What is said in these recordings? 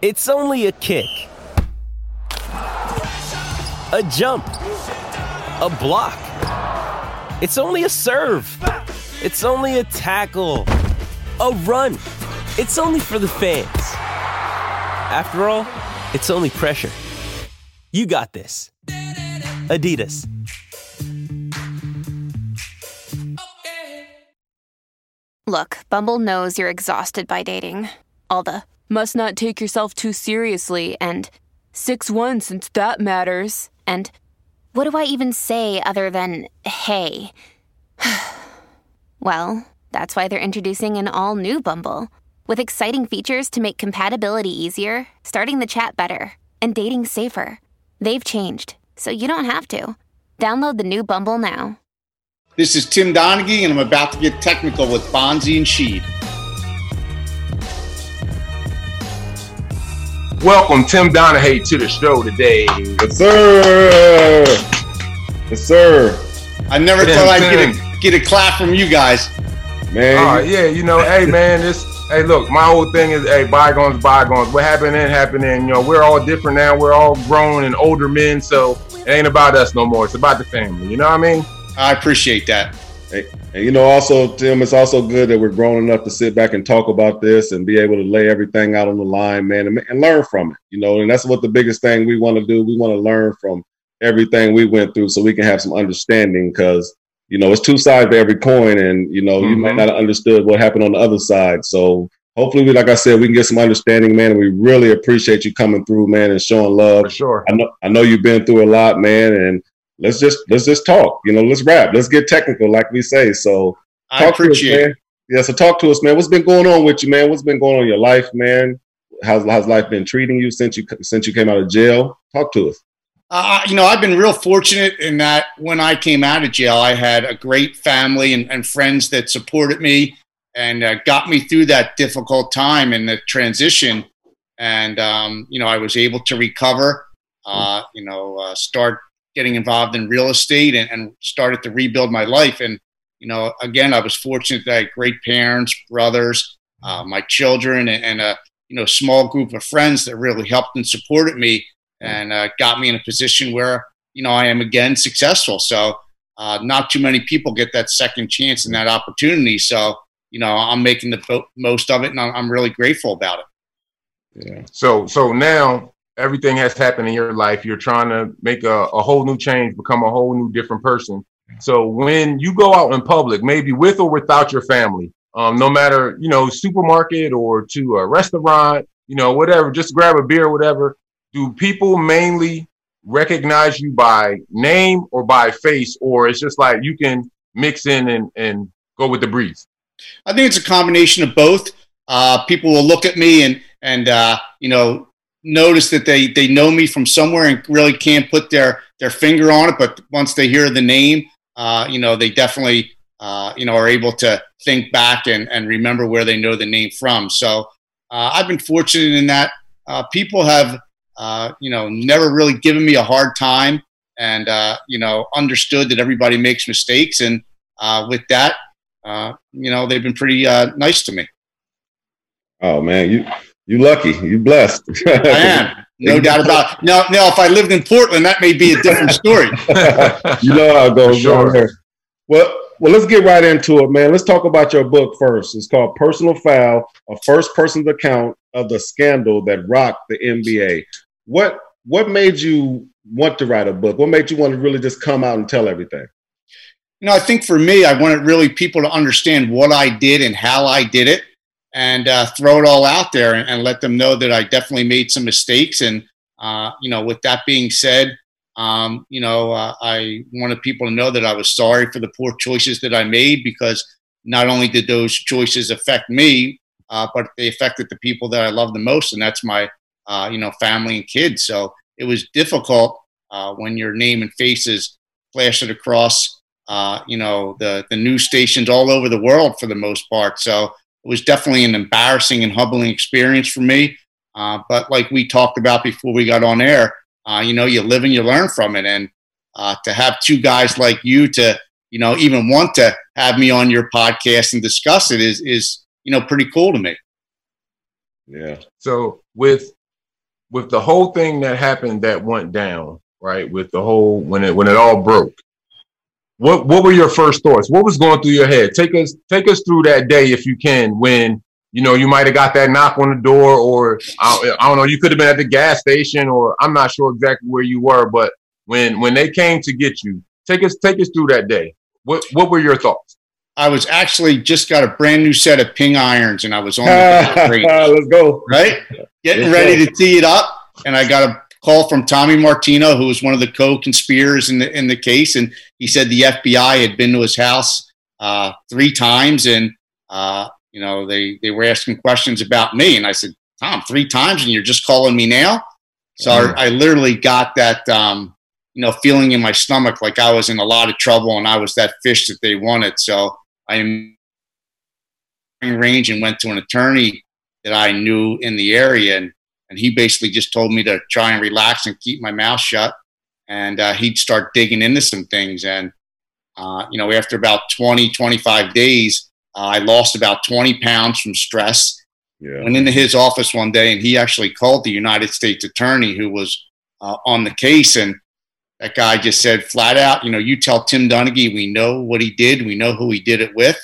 It's only a kick, a jump, a block. It's only a serve. It's only a tackle, a run. It's only for the fans. After all, it's only pressure. You got this. Adidas. Look, Bumble knows you're exhausted by dating. All the must not take yourself too seriously and 6 1 since that matters. And what do I even say other than hey? well, that's why they're introducing an all new Bumble with exciting features to make compatibility easier, starting the chat better, and dating safer. They've changed, so you don't have to. Download the new Bumble now. This is Tim Donaghy, and I'm about to get technical with Bonzi and Sheed. Welcome, Tim Donaghy, to the show today. Yes, sir. Yes, sir. I never Tim, thought I'd Tim. get a, get a clap from you guys. Man, Oh yeah, you know, hey man, this hey look, my whole thing is hey bygones, bygones. What happened then happened then. You know, we're all different now. We're all grown and older men, so it ain't about us no more. It's about the family. You know what I mean? I appreciate that. And you know, also, Tim, it's also good that we're grown enough to sit back and talk about this and be able to lay everything out on the line, man, and, and learn from it. You know, and that's what the biggest thing we want to do. We want to learn from everything we went through so we can have some understanding because you know it's two sides to every coin and you know you might Mhm. not have understood what happened on the other side so hopefully we like i said we can get some understanding man and we really appreciate you coming through man and showing love For sure. I know I know you've been through a lot, man, and let's just let's just talk. You know, let's rap. Let's get technical, like we say. So I talk to us, appreciate man. Yeah, so talk to us, man. What's been going on with you, man? What's been going on in your life, man? How's how's life been treating you since you since you came out of jail? Talk to us. Uh, you know, I've been real fortunate in that when I came out of jail, I had a great family and, and friends that supported me and uh, got me through that difficult time in the transition. And, um, you know, I was able to recover, uh, you know, uh, start getting involved in real estate and, and started to rebuild my life. And, you know, again, I was fortunate that I had great parents, brothers, uh, my children, and, and a, you know, small group of friends that really helped and supported me and uh, got me in a position where you know I am again successful. So uh, not too many people get that second chance and that opportunity. So you know I'm making the most of it, and I'm, I'm really grateful about it. Yeah. So so now everything has happened in your life. You're trying to make a, a whole new change, become a whole new different person. So when you go out in public, maybe with or without your family, um, no matter you know supermarket or to a restaurant, you know whatever, just grab a beer, or whatever. Do people mainly recognize you by name or by face, or it's just like you can mix in and and go with the breeze? I think it's a combination of both. Uh, people will look at me and and uh, you know notice that they they know me from somewhere and really can't put their their finger on it. But once they hear the name, uh, you know they definitely uh, you know are able to think back and and remember where they know the name from. So uh, I've been fortunate in that uh, people have uh, you know never really given me a hard time and uh, you know understood that everybody makes mistakes and with that you know, they've been pretty nice to me. Oh man, you you lucky, you blessed. I am, no doubt about it. Now, now, if I lived in Portland, that may be a different story. you know how it goes Sure. down. Well, well, let's get right into it, man. Let's talk about your book first. It's called Personal Foul: A First Person's Account of the Scandal That Rocked the NBA. What what made you want to write a book? What made you want to really just come out and tell everything? You know, I think for me, I wanted really people to understand what I did and how I did it, and uh, throw it all out there and, and let them know that I definitely made some mistakes. And uh, you know, with that being said, um, you know, uh, I wanted people to know that I was sorry for the poor choices that I made because not only did those choices affect me, uh, but they affected the people that I love the most, and that's my uh, you know family and kids. So it was difficult uh, when your name and faces plastered across you know the the news stations all over the world for the most part. So it was definitely an embarrassing and humbling experience for me. Uh, but like we talked about before we got on air, uh, you know, you live and you learn from it. And uh, to have two guys like you to, you know, even want to have me on your podcast and discuss it is, is, you know, pretty cool to me. Yeah. So with with the whole thing that happened that went down, right? With the whole when it when it all broke. What what were your first thoughts? What was going through your head? Take us take us through that day if you can when you know you might have got that knock on the door or I, I don't know you could have been at the gas station or I'm not sure exactly where you were but when when they came to get you take us take us through that day what what were your thoughts I was actually just got a brand new set of ping irons and I was on the Let's go. right? Getting ready to tee it up. And I got a call from Tommy Martino, who was one of the co-conspirators in the in the case, and he said the FBI had been to his house uh, three times, and uh, you know they they were asking questions about me, and I said, Tom, three times, and you're just calling me now? So I, I literally got that um, you know feeling in my stomach like I was in a lot of trouble, and I was that fish that they wanted. So I am range and went to an attorney that I knew in the area, and and he basically just told me to try and relax and keep my mouth shut, and uh, he'd start digging into some things. And uh, you know, after about 20, 25 days, uh, I lost about 20 pounds from stress. Yeah. Went into his office one day, and he actually called the United States Attorney who was uh, on the case, and that guy just said flat out, you know, you tell Tim Donaghy we know what he did, we know who he did it with.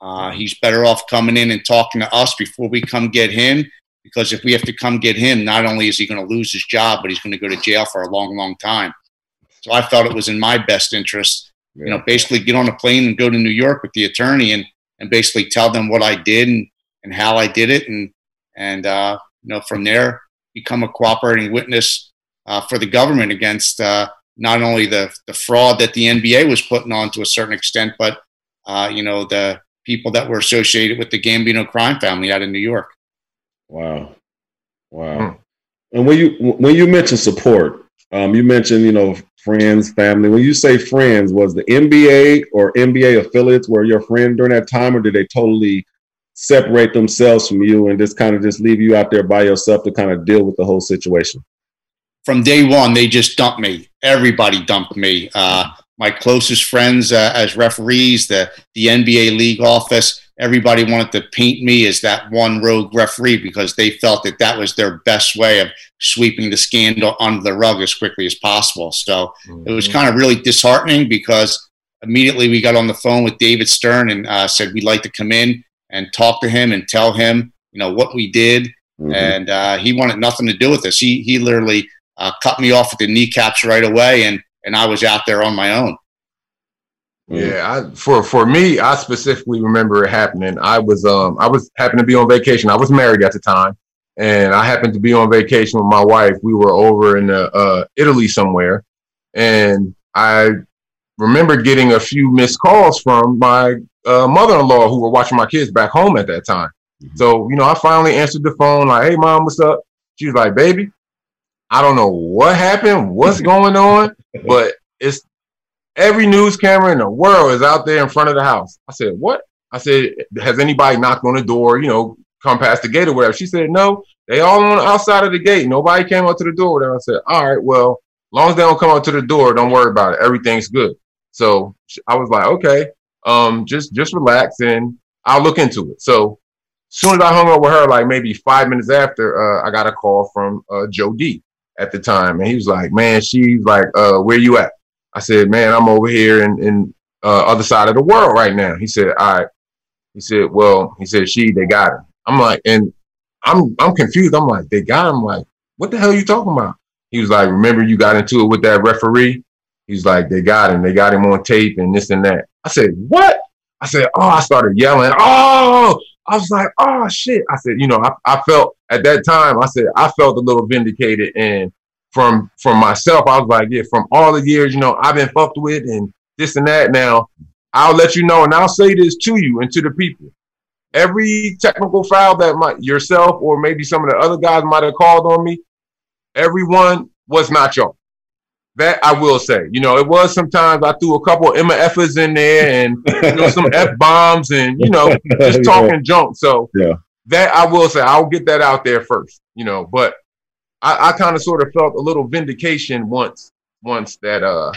Uh, he's better off coming in and talking to us before we come get him, because if we have to come get him, not only is he going to lose his job, but he's going to go to jail for a long, long time. So I felt it was in my best interest, you know, basically get on a plane and go to New York with the attorney and and basically tell them what I did and, and how I did it, and and uh, you know from there become a cooperating witness uh, for the government against uh, not only the the fraud that the NBA was putting on to a certain extent, but uh, you know the people that were associated with the Gambino crime family out in New York. Wow, wow. And when you when you mention support, um, you mentioned you know friends, family. When you say friends, was the NBA or NBA affiliates were your friend during that time, or did they totally separate themselves from you and just kind of just leave you out there by yourself to kind of deal with the whole situation? From day one, they just dumped me. Everybody dumped me. Uh, my closest friends uh, as referees, the the NBA league office, everybody wanted to paint me as that one rogue referee because they felt that that was their best way of sweeping the scandal under the rug as quickly as possible. So it was kind of really disheartening because immediately we got on the phone with David Stern and uh, said we'd like to come in and talk to him and tell him, you know, what we did. Mhm. And uh, he wanted nothing to do with this. He he literally uh, cut me off with the kneecaps right away, and and I was out there on my own. Yeah, I, for for me, I specifically remember it happening. I was um I was happened to be on vacation. I was married at the time, and I happened to be on vacation with my wife. We were over in uh, uh, Italy somewhere, and I remember getting a few missed calls from my uh, mother-in-law who were watching my kids back home at that time. Mhm. So you know, I finally answered the phone like, "Hey, mom, what's up?" She was like, "Baby, I don't know what happened, what's going on, but it's every news camera in the world is out there in front of the house. I said, What? I said, Has anybody knocked on the door, you know, come past the gate or whatever? She said, No, they all on the outside of the gate. Nobody came up to the door. Whatever. I said, All right, well, as long as they don't come up to the door, don't worry about it. Everything's good. So I was like, Okay, um, just just relax and I'll look into it. So soon as I hung up with her, like maybe five minutes after, uh, I got a call from uh, Joe D at the time, and he was like, "Man, she's like, uh, where you at?" I said, "Man, I'm over here in in uh, other side of the world right now." He said, "All right." He said, "Well," he said, "She, they got him." I'm like, and I'm I'm confused. I'm like, they got him. I'm like, what the hell are you talking about? He was like, "Remember, you got into it with that referee." He's like, "They got him. They got him on tape and this and that." I said, "What?" I said, "Oh!" I started yelling, "Oh!" I was like, "Oh shit!" I said, "You know, I, I felt at that time. I said I felt a little vindicated, and from from myself, I was like, yeah, from all the years, you know, I've been fucked with and this and that. Now, I'll let you know, and I'll say this to you and to the people. Every technical foul that might yourself or maybe some of the other guys might have called on me, everyone was not y'all. That I will say. You know, it was sometimes I threw a couple Emma Effers in there and you know some F bombs and you know just Yeah. talking junk. So Yeah. that I will say, I'll get that out there first. You know, but I, I kind of sort of felt a little vindication once once that uh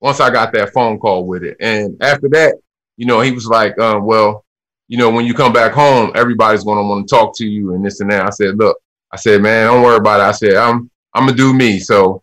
once I got that phone call with it. And after that, you know, he was like, um, well, you know, when you come back home, everybody's gonna want to talk to you and this and that. I said, look, I said, man, don't worry about it. I said, I'm I'm gonna do me. So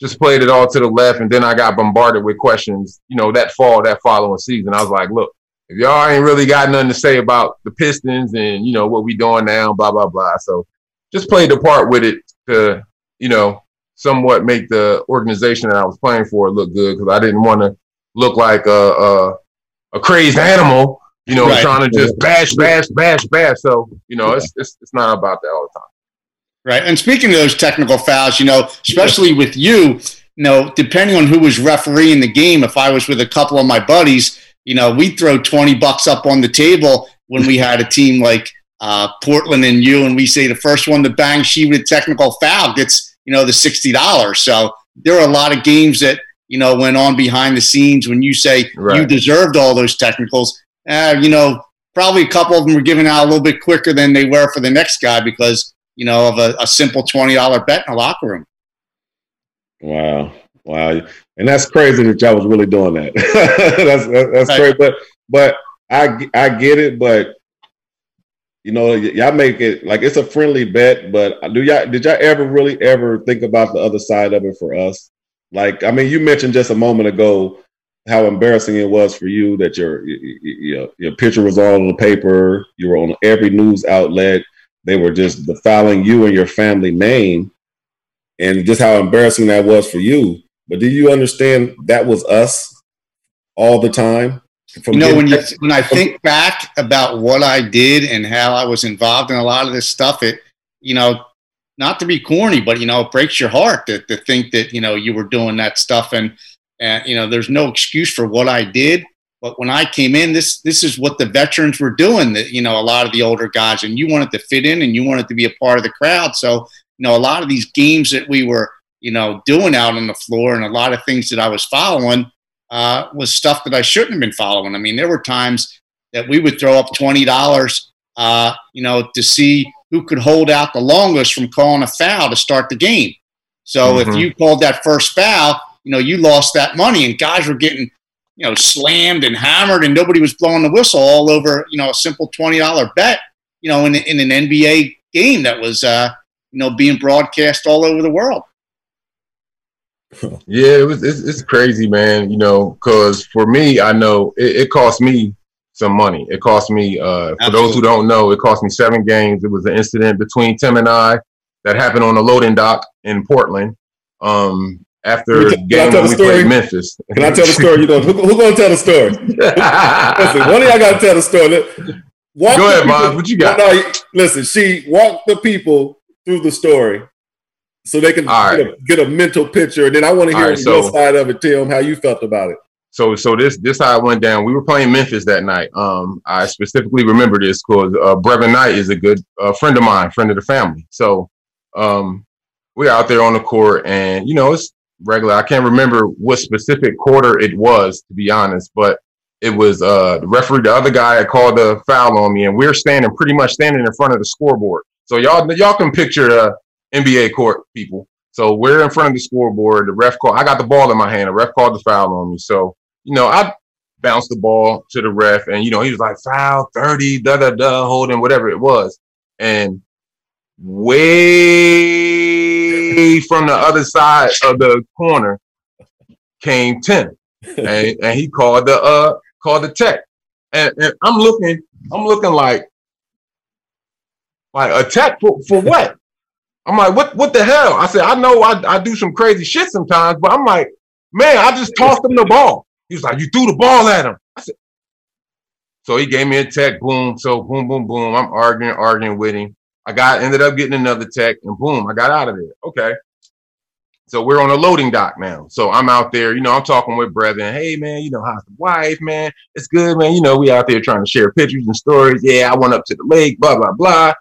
just played it all to the left, and then I got bombarded with questions. You know, that fall, that following season, I was like, look, if y'all ain't really got nothing to say about the Pistons and you know what we doing now, blah blah blah. So just played the part with it to you know somewhat make the organization that I was playing for look good because I didn't want to look like a, a, a crazed animal, you know, right. trying to just bash, bash, bash, bash. So you know, it's, it's it's not about that all the time. Right. And speaking of those technical fouls, you know, especially with you, you know, depending on who was refereeing the game, if I was with a couple of my buddies, you know, we'd throw 20 bucks up on the table when we had a team like uh, Portland and you, and we say the first one to bang Sheed with a technical foul gets, you know, the $60. So there are a lot of games that, you know, went on behind the scenes when you say right. you deserved all those technicals. Uh, you know, probably a couple of them were given out a little bit quicker than they were for the next guy because you know, of a, a simple twenty dollar bet in a locker room. Wow, wow, and that's crazy that y'all was really doing that. that's that's, that's right. crazy, but but I I get it, but you know, y'all make it like it's a friendly bet. But do y'all did y'all ever really ever think about the other side of it for us? Like, I mean, you mentioned just a moment ago how embarrassing it was for you that your your, your picture was all on the paper, you were on every news outlet they were just defiling you and your family name, and just how embarrassing that was for you. But do you understand that was us all the time? You know, when you when I think back about what I did and how I was involved in a lot of this stuff, it you know, not to be corny, but you know, it breaks your heart to, to think that you know you were doing that stuff, and and you know, there's no excuse for what I did. But when I came in, this this is what the veterans were doing. That you know, a lot of the older guys, and you wanted to fit in, and you wanted to be a part of the crowd. So you know, a lot of these games that we were you know doing out on the floor, and a lot of things that I was following uh, was stuff that I shouldn't have been following. I mean, there were times that we would throw up twenty dollars, uh, you know, to see who could hold out the longest from calling a foul to start the game. So mm-hmm. if you called that first foul, you know, you lost that money, and guys were getting you know, slammed and hammered, and nobody was blowing the whistle all over, you know, a simple twenty dollar bet, you know, in, in an NBA game that was, uh, you know, being broadcast all over the world. Yeah, it was. It's, it's crazy, man. You know, because for me, I know it, it cost me some money. It cost me. Uh, for those who don't know, it cost me seven games. It was an incident between Tim and I that happened on the loading dock in Portland. Um, after the game when we played Memphis. Can I tell the story? You know, who, who gonna tell the story? listen, one of y'all gotta tell the story. Walk Go ahead, Mom. What you got? No, listen, she walked the people through the story so they can get, a, get, a, mental picture. And then I want to hear right, so, your side of it, Tim, how you felt about it. So, so this this how it went down. We were playing Memphis that night. Um, I specifically remember this because uh, Brevin Knight is a good uh, friend of mine, friend of the family. So, um, we're out there on the court, and you know, it's regular. I can't remember what specific quarter it was, to be honest, but it was uh, the referee, the other guy had called a foul on me, and we are standing pretty much standing in front of the scoreboard. So y'all y'all can picture the NBA court people. So we're in front of the scoreboard. The ref called. I got the ball in my hand. The ref called the foul on me. So you know I bounced the ball to the ref, and you know he was like foul thirty, da da da, holding whatever it was, and way from the other side of the corner came Tim, and, and he called the uh called the tech, and, and I'm looking, I'm looking like like a tech for, for what? I'm like, what what the hell? I said, I know I, I do some crazy shit sometimes, but I'm like, man, I just tossed him the ball. He was like, you threw the ball at him. I said, so he gave me a tech, boom. So boom, boom, boom. I'm arguing, arguing with him. I got ended up getting another tech, and boom, I got out of there. Okay. So we're on a loading dock now. So I'm out there, you know, I'm talking with Brevin. Hey man, you know, how's the wife, man? It's good, man. You know, we out there trying to share pictures and stories. Yeah, I went up to the lake, blah, blah, blah.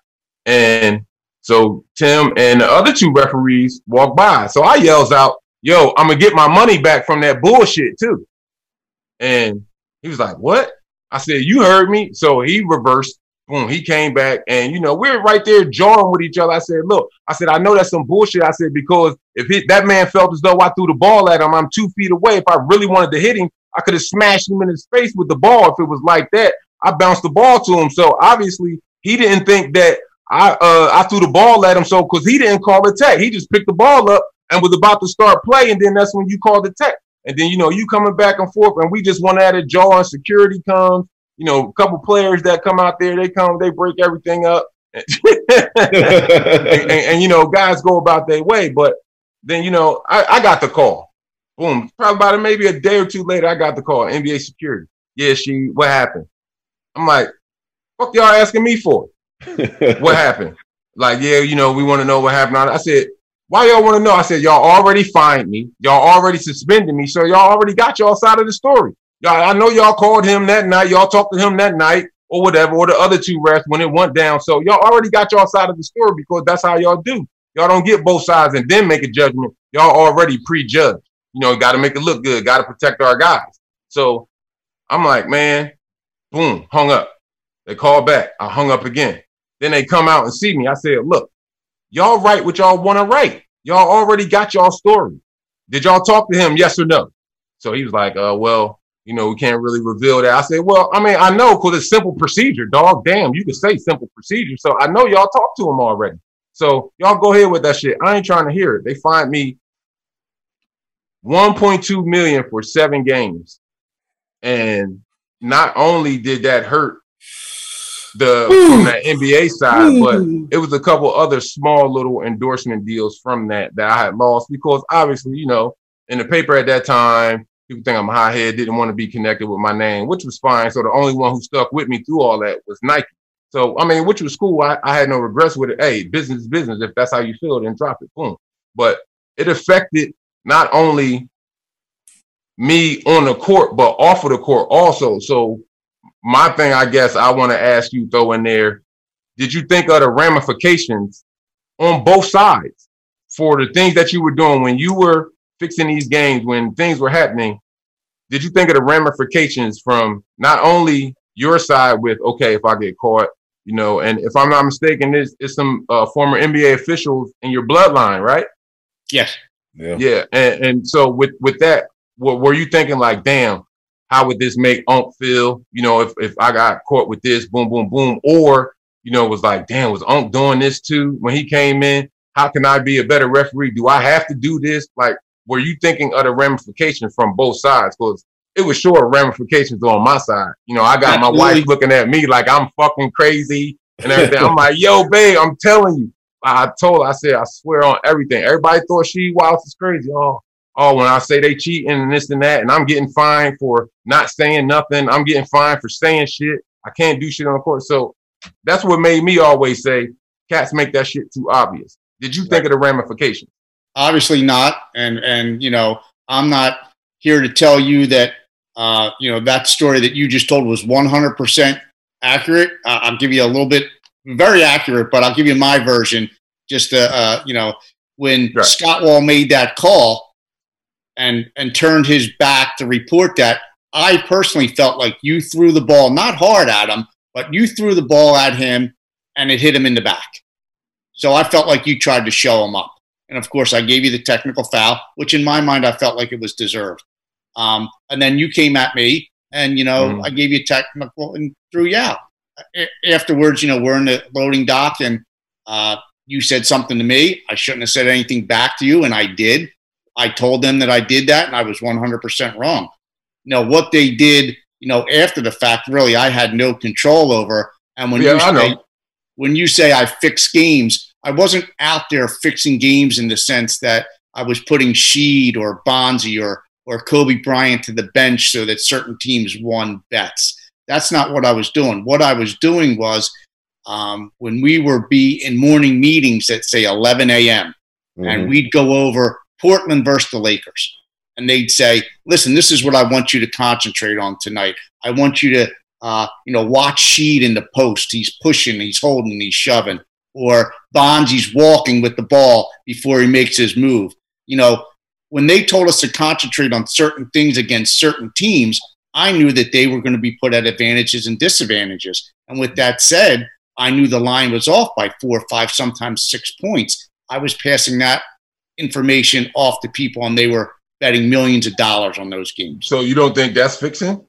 And so Tim and the other two referees walk by. So I yells out, yo, I'm gonna get my money back from that bullshit too. And he was like, What? I said, You heard me. So he reversed Boom, he came back, and you know, we're right there jawing with each other. I said, Look, I said, I know that's some bullshit. I said, because if he, that man felt as though I threw the ball at him, I'm two feet away. If I really wanted to hit him, I could have smashed him in his face with the ball if it was like that. I bounced the ball to him. So obviously, he didn't think that I uh I threw the ball at him so because he didn't call the tech. He just picked the ball up and was about to start play, and then that's when you called the tech. And then you know you coming back and forth, and we just to add a jaw and security comes. You know, a couple players that come out there, they come, they break everything up, and, and, and, you know guys go about their way. But then you know I, I got the call. Boom. Probably about maybe a day or two later, I got the call. NBA security. Yeah, Sheed. What happened? I'm like, fuck y'all asking me for? What happened? Like, yeah, you know, we want to know what happened. I said, why y'all want to know? I said, y'all already fined me. Y'all already suspended me. So y'all already got y'all side of the story. Y'all, I know y'all called him that night. Y'all talked to him that night or whatever, or the other two refs when it went down. So y'all already got y'all side of the story because that's how y'all do. Y'all don't get both sides and then make a judgment. Y'all already prejudged. You know, got to make it look good. Got to protect our guys. So I'm like, man, boom, hung up. They call back. I hung up again. Then they come out and see me. I said, look, y'all write what y'all want to write. Y'all already got y'all story. Did y'all talk to him? Yes or no? So he was like, uh, well, you know, we can't really reveal that. I said, well, I mean, I know because it's simple procedure, dog. Damn, you can say simple procedure. So I know y'all talked to him already. So y'all go ahead with that shit. I ain't trying to hear it. They find me 1.2 million for seven games. And not only did that hurt the from that NBA side, but it was a couple other small little endorsement deals from that that I had lost because obviously, you know, in the paper at that time, people think I'm a high head, didn't want to be connected with my name, which was fine. So the only one who stuck with me through all that was Nike. So I mean, which was cool. I, I had no regrets with it. Hey, business is business. If that's how you feel, then drop it. Boom. But it affected not only me on the court, but off of the court also. So my thing, I guess, I want to ask you, throw in there, did you think of the ramifications on both sides for the things that you were doing when you were fixing these games, when things were happening? Did you think of the ramifications from not only your side with, okay, if I get caught, you know, and if I'm not mistaken, there's, there's some uh, former NBA officials in your bloodline, right? Yes. Yeah. Yeah. And, and so with, with that, what were you thinking like, damn, how would this make Unc feel? You know, if, if I got caught with this, boom, boom, boom. Or, you know, it was like, damn, was Unc doing this too when he came in? How can I be a better referee? Do I have to do this? Like, were you thinking of the ramifications from both sides? Because it was sure ramifications on my side. You know, I got Absolutely. my wife looking at me like I'm fucking crazy and everything. I'm like, yo, babe, I'm telling you. I told her, I said, I swear on everything. Everybody thought she wild is crazy. Oh, oh, when I say they cheating and this and that, and I'm getting fined for not saying nothing, I'm getting fined for saying shit. I can't do shit on the court. So that's what made me always say, cats make that shit too obvious. Did you think of the ramifications? Obviously not. And and you know, I'm not here to tell you that uh, you know that story that you just told was 100% accurate. Uh, I'll give you a little bit, very accurate, but I'll give you my version. Just to, uh, you know, when right. Scott Wall made that call, and and turned his back to report that. I personally felt like you threw the ball not hard at him, but you threw the ball at him and it hit him in the back. So I felt like you tried to show him up. And of course, I gave you the technical foul, which in my mind I felt like it was deserved. Um, and then you came at me, and you know mm. I gave you technical and threw you out. Afterwards, you know we're in the loading dock, and uh, you said something to me. I shouldn't have said anything back to you, and I did. I told them that I did that and I was 100% wrong. You know, what they did, you know, after the fact, really, I had no control over. And when, yeah, you, say, when you say I fix games, I wasn't out there fixing games in the sense that I was putting Sheed or Bonzi or, or Kobe Bryant to the bench so that certain teams won bets. That's not what I was doing. What I was doing was um, when we were be in morning meetings at say 11 a.m. Mm-hmm. and we'd go over Portland versus the Lakers. And they'd say, listen, this is what I want you to concentrate on tonight. I want you to, uh, you know, watch Sheed in the post. He's pushing, he's holding, he's shoving. Or Bonds, he's walking with the ball before he makes his move. You know, when they told us to concentrate on certain things against certain teams, I knew that they were going to be put at advantages and disadvantages. And with that said, I knew the line was off by four, five, sometimes six points. I was passing that information off to people, and they were betting millions of dollars on those games. So you don't think that's fixing?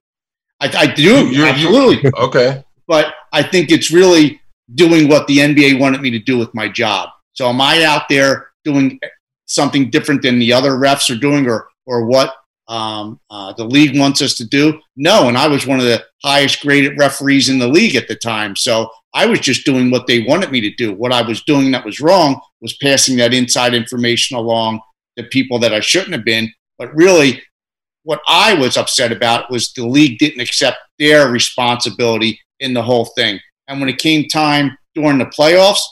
I, I do, You're, absolutely. okay. But I think it's really doing what the NBA wanted me to do with my job. So am I out there doing something different than the other refs are doing, or or what um, uh, the league wants us to do? No, and I was one of the highest graded referees in the league at the time. So I was just doing what they wanted me to do. What I was doing that was wrong was passing that inside information along to people that I shouldn't have been. But really, what I was upset about was the league didn't accept their responsibility in the whole thing. And when it came time during the playoffs,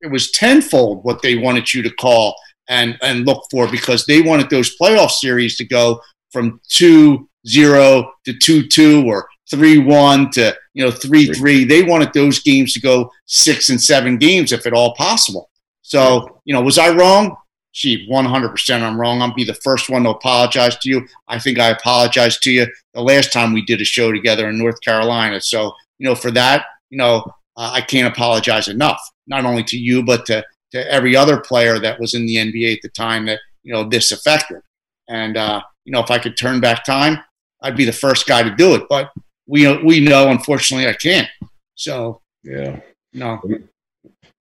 it was tenfold what they wanted you to call and, and look for because they wanted those playoff series to go from 2 0 to 2 2 or 3 1 to you know 3 3. They wanted those games to go six and seven games if at all possible. So, you know, was I wrong? Gee, 100% I'm wrong. I'll be the first one to apologize to you. I think I apologized to you the last time we did a show together in North Carolina. So, you know, for that, you know, uh, I can't apologize enough, not only to you, but to, to every other player that was in the NBA at the time that, you know, this affected. And, uh, you know, if I could turn back time, I'd be the first guy to do it. But we, we know, unfortunately, I can't. So, yeah. No.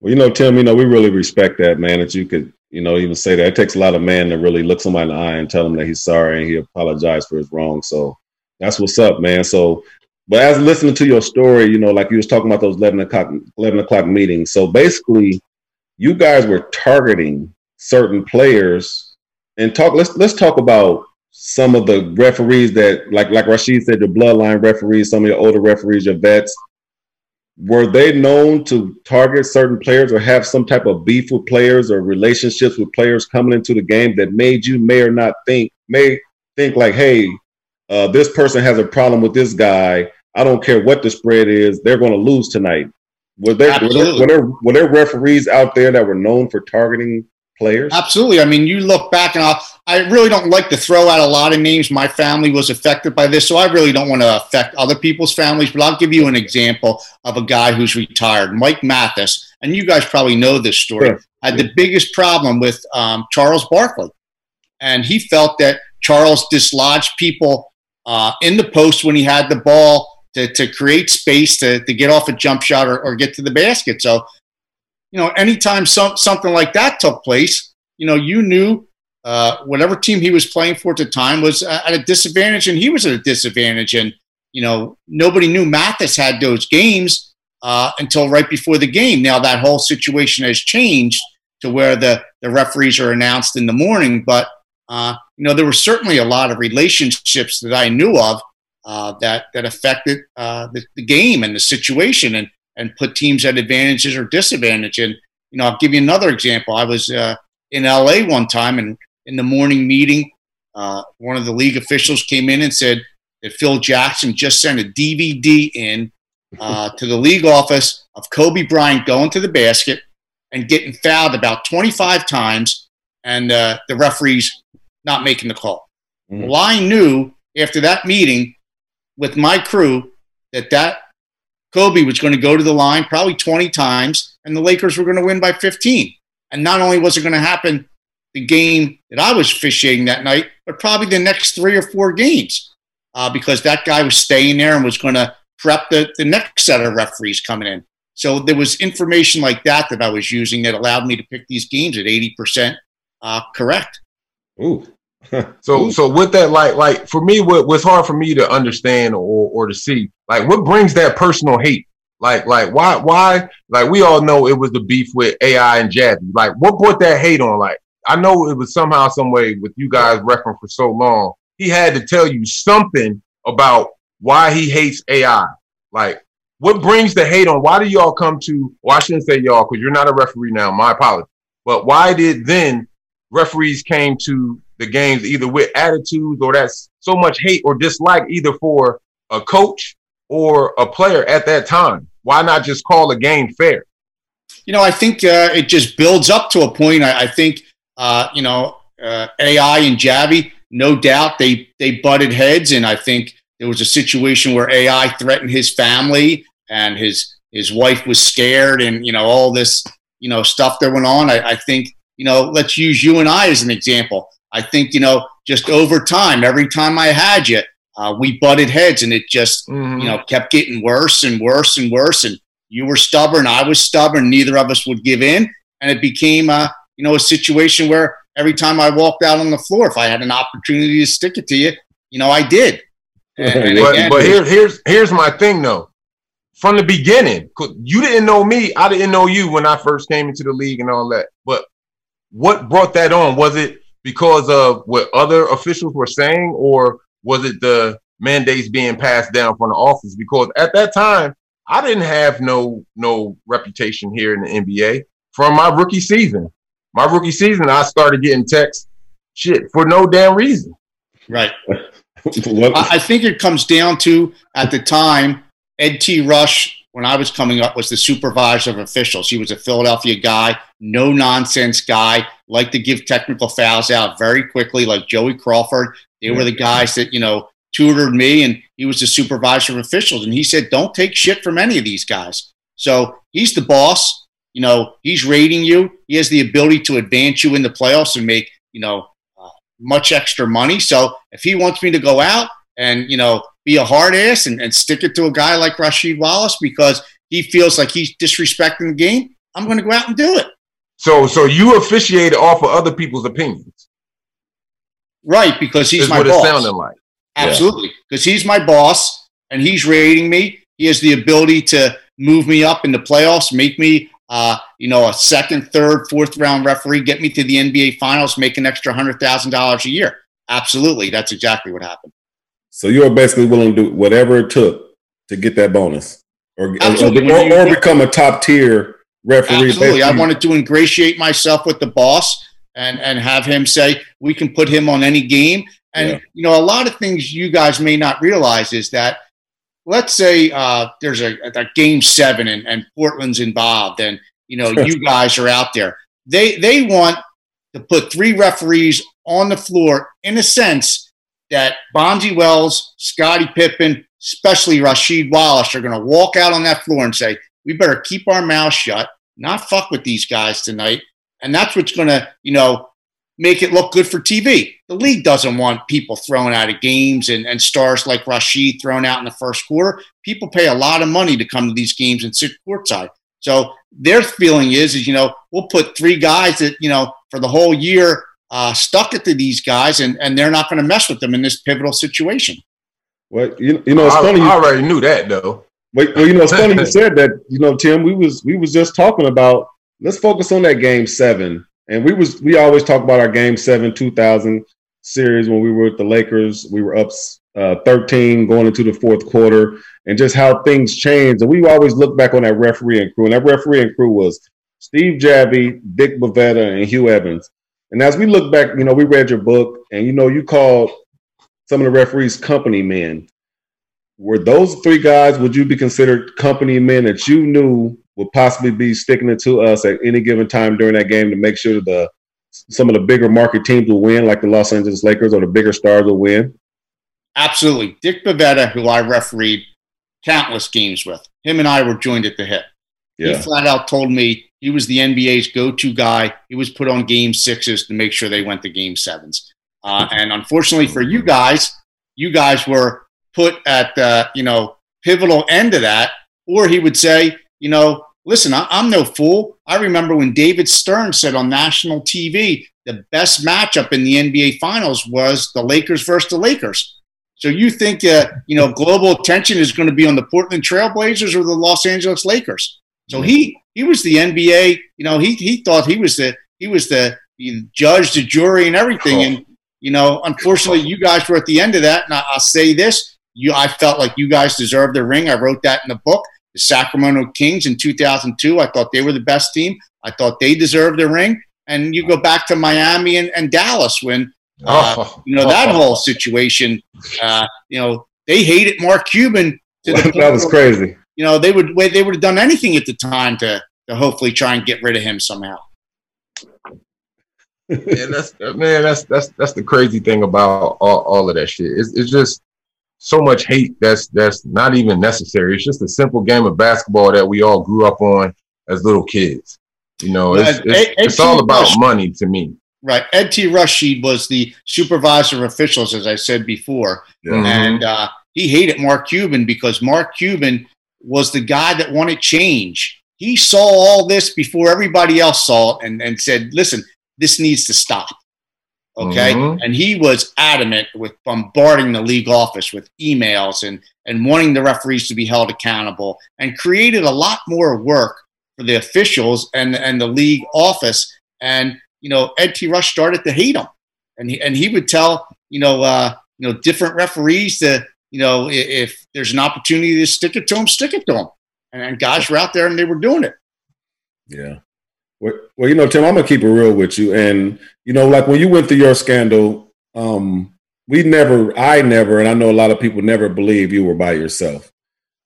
Well, you know, Tim, you know, we really respect that, man, that you could, you know, even say that. It takes a lot of man to really look somebody in the eye and tell him that he's sorry and he apologized for his wrong. So that's what's up, man. So but as listening to your story, you know, like you was talking about those 11 o'clock, 11 o'clock meetings. So basically, you guys were targeting certain players and talk. Let's let's talk about some of the referees that, like like Rasheed said, the bloodline referees, some of your older referees, your vets. Were they known to target certain players or have some type of beef with players or relationships with players coming into the game that made you may or not think may think like, hey, uh, this person has a problem with this guy. I don't care what the spread is; they're going to lose tonight. Were there, were there, were there were there referees out there that were known for targeting players? Absolutely. I mean, you look back, and I'll, I really don't like to throw out a lot of names. My family was affected by this, so I really don't want to affect other people's families. But I'll give you an example of a guy who's retired, Mike Mathis, and you guys probably know this story. Sure. Had the biggest problem with um, Charles Barkley, and he felt that Charles dislodged people uh, in the post when he had the ball to, to create space to, to get off a jump shot or, or get to the basket. So, you know, anytime some, something like that took place, you know, you knew uh, whatever team he was playing for at the time was at a disadvantage and he was at a disadvantage. And, you know, nobody knew Mathis had those games uh, until right before the game. Now that whole situation has changed to where the, the referees are announced in the morning, but – uh, you know, there were certainly a lot of relationships that I knew of uh, that that affected uh, the, the, game and the situation, and and put teams at advantages or disadvantage. And you know, I'll give you another example. I was uh, in LA one time, and in the morning meeting, uh, one of the league officials came in and said that Phil Jackson just sent a DVD in uh, to the league office of Kobe Bryant going to the basket and getting fouled about 25 times, and the referees not making the call. Mm-hmm. Well, I knew after that meeting with my crew that that Kobe was going to go to the line probably 20 times, and the Lakers were going to win by 15. And not only was it going to happen the game that I was officiating that night, but probably the next three or four games uh, because that guy was staying there and was going to prep the, the next set of referees coming in. So there was information like that that I was using that allowed me to pick these games at 80% uh, correct. Ooh. so so with that, like like for me, what what's hard for me to understand or or to see, like what brings that personal hate? Like like why why like we all know it was the beef with AI and Javie. Like what brought that hate on? Like I know it was somehow some way with you guys referencing for so long. He had to tell you something about why he hates AI. Like what brings the hate on? Why do y'all come to? Well, I shouldn't say y'all because you're not a referee now. My apologies. But why did then referees came to the games either with attitudes or that's so much hate or dislike either for a coach or a player at that time? Why not just call a game fair? You know, I think uh, it just builds up to a point. I, I think, uh, you know, uh, AI and Javie, no doubt they they butted heads, and I think there was a situation where AI threatened his family and his his wife was scared, and you know all this you know stuff that went on. I, I think you know, let's use you and I as an example. I think, you know, just over time, every time I had you, uh, we butted heads and it just, mm-hmm. you know, kept getting worse and worse and worse. And you were stubborn, I was stubborn, neither of us would give in, and it became a you know a situation where every time I walked out on the floor, if I had an opportunity to stick it to you, you know I did. And, and but, again, but here, here's here's my thing though. From the beginning, you didn't know me, I didn't know you when I first came into the league and all that. But what brought that on? Was it because of what other officials were saying, or was it the mandates being passed down from the office? Because at that time, I didn't have no no reputation here in the NBA from my rookie season. My rookie season, I started getting texts, shit, for no damn reason. Right. I think it comes down to at the time, Ed T. Rush, when I was coming up, was the supervisor of officials. He was a Philadelphia guy, no nonsense guy, liked to give technical fouls out very quickly, like Joey Crawford. They were the guys that, you know, tutored me, and he was the supervisor of officials. And he said, don't take shit from any of these guys. So he's the boss. You know, he's rating you. He has the ability to advance you in the playoffs and make, you know, uh, much extra money. So if he wants me to go out and, you know, be a hard ass and, and stick it to a guy like Rasheed Wallace because he feels like he's disrespecting the game, I'm going to go out and do it. So, so you officiated off of other people's opinions, right? Because he's is my what boss. it sounded like. Absolutely, because yeah. he's my boss and he's rating me. He has the ability to move me up in the playoffs, make me, uh, you know, a second, third, fourth round referee, get me to the NBA Finals, make an extra hundred thousand dollars a year. Absolutely, that's exactly what happened. So you are basically willing to do whatever it took to get that bonus, or or, or, or become a top tier referee. Absolutely, I wanted to ingratiate myself with the boss and and have him say we can put him on any game. And yeah. you know, a lot of things you guys may not realize is that let's say uh, there's a, a, game seven and, and Portland's involved, and you know you guys are out there. They they want to put three referees on the floor in a sense that Bonzi Wells, Scottie Pippen, especially Rasheed Wallace, are going to walk out on that floor and say, "We better keep our mouth shut, not fuck with these guys tonight." And that's what's going to, you know, make it look good for TV. The league doesn't want people thrown out of games and, and stars like Rasheed thrown out in the first quarter. People pay a lot of money to come to these games and sit courtside. So their feeling is, is you know, we'll put three guys that you know for the whole year uh, stuck it to these guys, and and they're not going to mess with them in this pivotal situation. Well, you, you know, it's I, funny. I already knew that though. But well, you know, it's funny you said that. You know, Tim, we was we was just talking about. Let's focus on that game seven and we was we always talk about our game seven 2000 series when we were with the Lakers. We were up uh, 13 going into the fourth quarter, and just how things changed. And we always look back on that referee and crew, and that referee and crew was Steve Javie, Dick Bavetta, and Hugh Evans. And as we look back, you know, we read your book, and you know, you called some of the referees company men. Were those three guys? Would you be considered company men that you knew would possibly be sticking it to us at any given time during that game to make sure the some of the bigger market teams will win, like the Los Angeles Lakers or the bigger stars will win? Absolutely. Dick Bavetta, who I refereed countless games with, him and I were joined at the hip. Yeah. He flat out told me he was the NBA's go-to guy. He was put on game sixes to make sure they went to game sevens. Uh, and unfortunately for you guys, you guys were put at the you know pivotal end of that. Or he would say, you know, listen, I, am no fool. I remember when David Stern said on national TV the best matchup in the NBA Finals was the Lakers versus the Lakers. So you think, uh, you know, global attention is going to be on the Portland Trailblazers or the Los Angeles Lakers? So he he was the NBA. You know, he he thought he was the he was the, judge, the jury, and everything. Oh. And you know, unfortunately, you guys were at the end of that. And I, I'll say this: you, I felt like you guys deserved the ring. I wrote that in the book the Sacramento Kings in 2002. I thought they were the best team. I thought they deserved the ring. And you go back to Miami and, and Dallas when, uh, oh. you know, that whole situation, uh, you know, they hated Mark Cuban. To the that was crazy. You know, they would they would have done anything at the time to, to hopefully try and get rid of him somehow. yeah, that's man, that's that's that's the crazy thing about all, all of that shit. It's, it's just so much hate that's that's not even necessary. It's just a simple game of basketball that we all grew up on as little kids. You know, it's, it's, Ed, it's all about Rush, money to me. Right. Ed T. Rasheed was the supervisor of officials, as I said before, mm-hmm. and uh, he hated Mark Cuban because Mark Cuban was the guy that wanted change. He saw all this before everybody else saw it and, and said, listen, this needs to stop. Okay. Mm-hmm. And he was adamant with bombarding the league office with emails and, and wanting the referees to be held accountable and created a lot more work for the officials and, and the league office. And, you know, Ed T. Rush started to hate him. And he, and he would tell, you know, uh, you know, different referees to, you know, if, there's an opportunity to stick it to them, stick it to them. And, and guys were out there and they were doing it. Yeah. Well, well, you know, Tim, I'm gonna keep it real with you. And you know, like when you went through your scandal, um, we never, I never, and I know a lot of people never believe you were by yourself.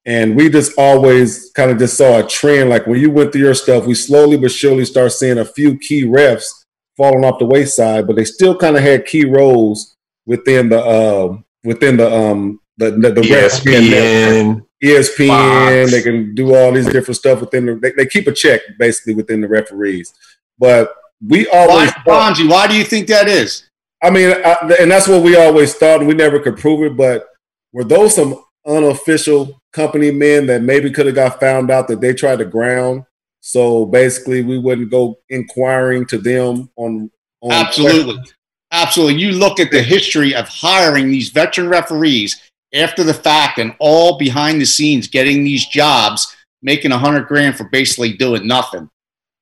And we just always kind of just saw a trend. Like when you went through your stuff, we slowly but surely start seeing a few key refs falling off the wayside, but they still kind of had key roles within the uh, within the um the the, the ESPN, ESPN. Fox. They can do all these different stuff within the. They, they, keep a check basically within the referees, but we always. Why, Bonzi, why do you think that is? I mean, I, and that's what we always thought, we never could prove it. But were those some unofficial company men that maybe could have got found out that they tried to ground? So basically, we wouldn't go inquiring to them on. on Absolutely. Absolutely. You look at the history of hiring these veteran referees after the fact and all behind the scenes getting these jobs, making a hundred grand for basically doing nothing.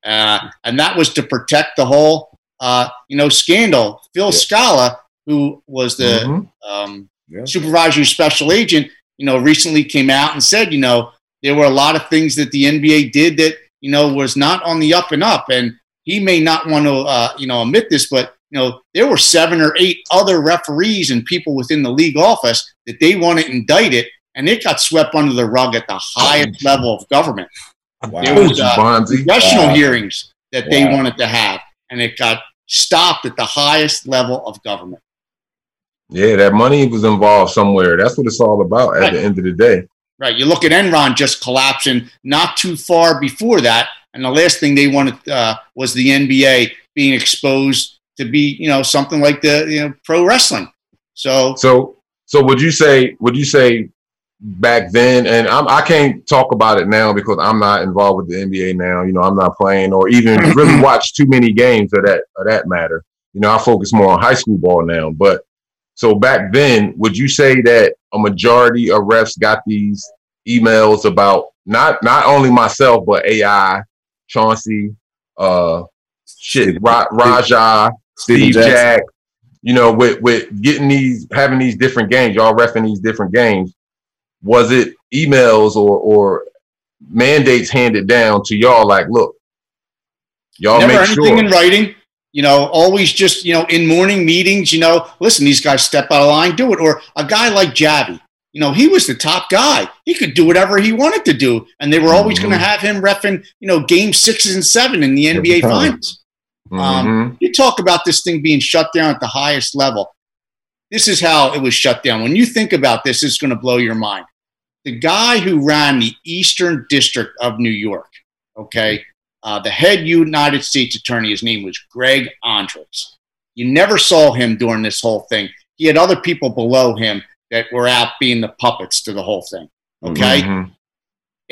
Uh, and that was to protect the whole, uh, you know, scandal. Phil yeah. Scala, who was the mm-hmm. um, yeah. supervisory special agent, you know, recently came out and said, you know, there were a lot of things that the NBA did that, you know, was not on the up and up. And he may not want to, uh, you know, admit this, but you know, there were seven or eight other referees and people within the league office that they wanted indicted, and it got swept under the rug at the highest level of government. Wow. There was uh, congressional wow. hearings that wow. they wanted to have, and it got stopped at the highest level of government. Yeah, that money was involved somewhere. That's what it's all about at the end of the day. Right. You look at Enron just collapsing not too far before that, and the last thing they wanted uh, was the NBA being exposed to be, you know, something like the, you know, pro wrestling. So, so, so would you say, would you say back then, and I'm, I can't talk about it now because I'm not involved with the NBA now, you know, I'm not playing or even really watch too many games of that, of that matter. You know, I focus more on high school ball now, but so back then, would you say that a majority of refs got these emails about not not only myself but AI, Chauncey, uh, shit, Ra- Raja, Steve Jack, you know, with with getting these having these different games, y'all refing these different games. Was it emails or or mandates handed down to y'all? Like, look, y'all Never make anything sure. in writing. You know, always just you know in morning meetings. You know, listen, these guys step out of line, do it. Or a guy like Javie. You know, he was the top guy. He could do whatever he wanted to do, and they were always mm-hmm. going to have him refing. You know, game sixes and seven in the NBA Finals. Um, mm-hmm. Um, you talk about this thing being shut down at the highest level. This is how it was shut down. When you think about this, it's going to blow your mind. The guy who ran the Eastern District of New York, okay, uh, the head United States attorney, his name was Greg Andres. You never saw him during this whole thing. He had other people below him that were out being the puppets to the whole thing. Okay. Mm-hmm.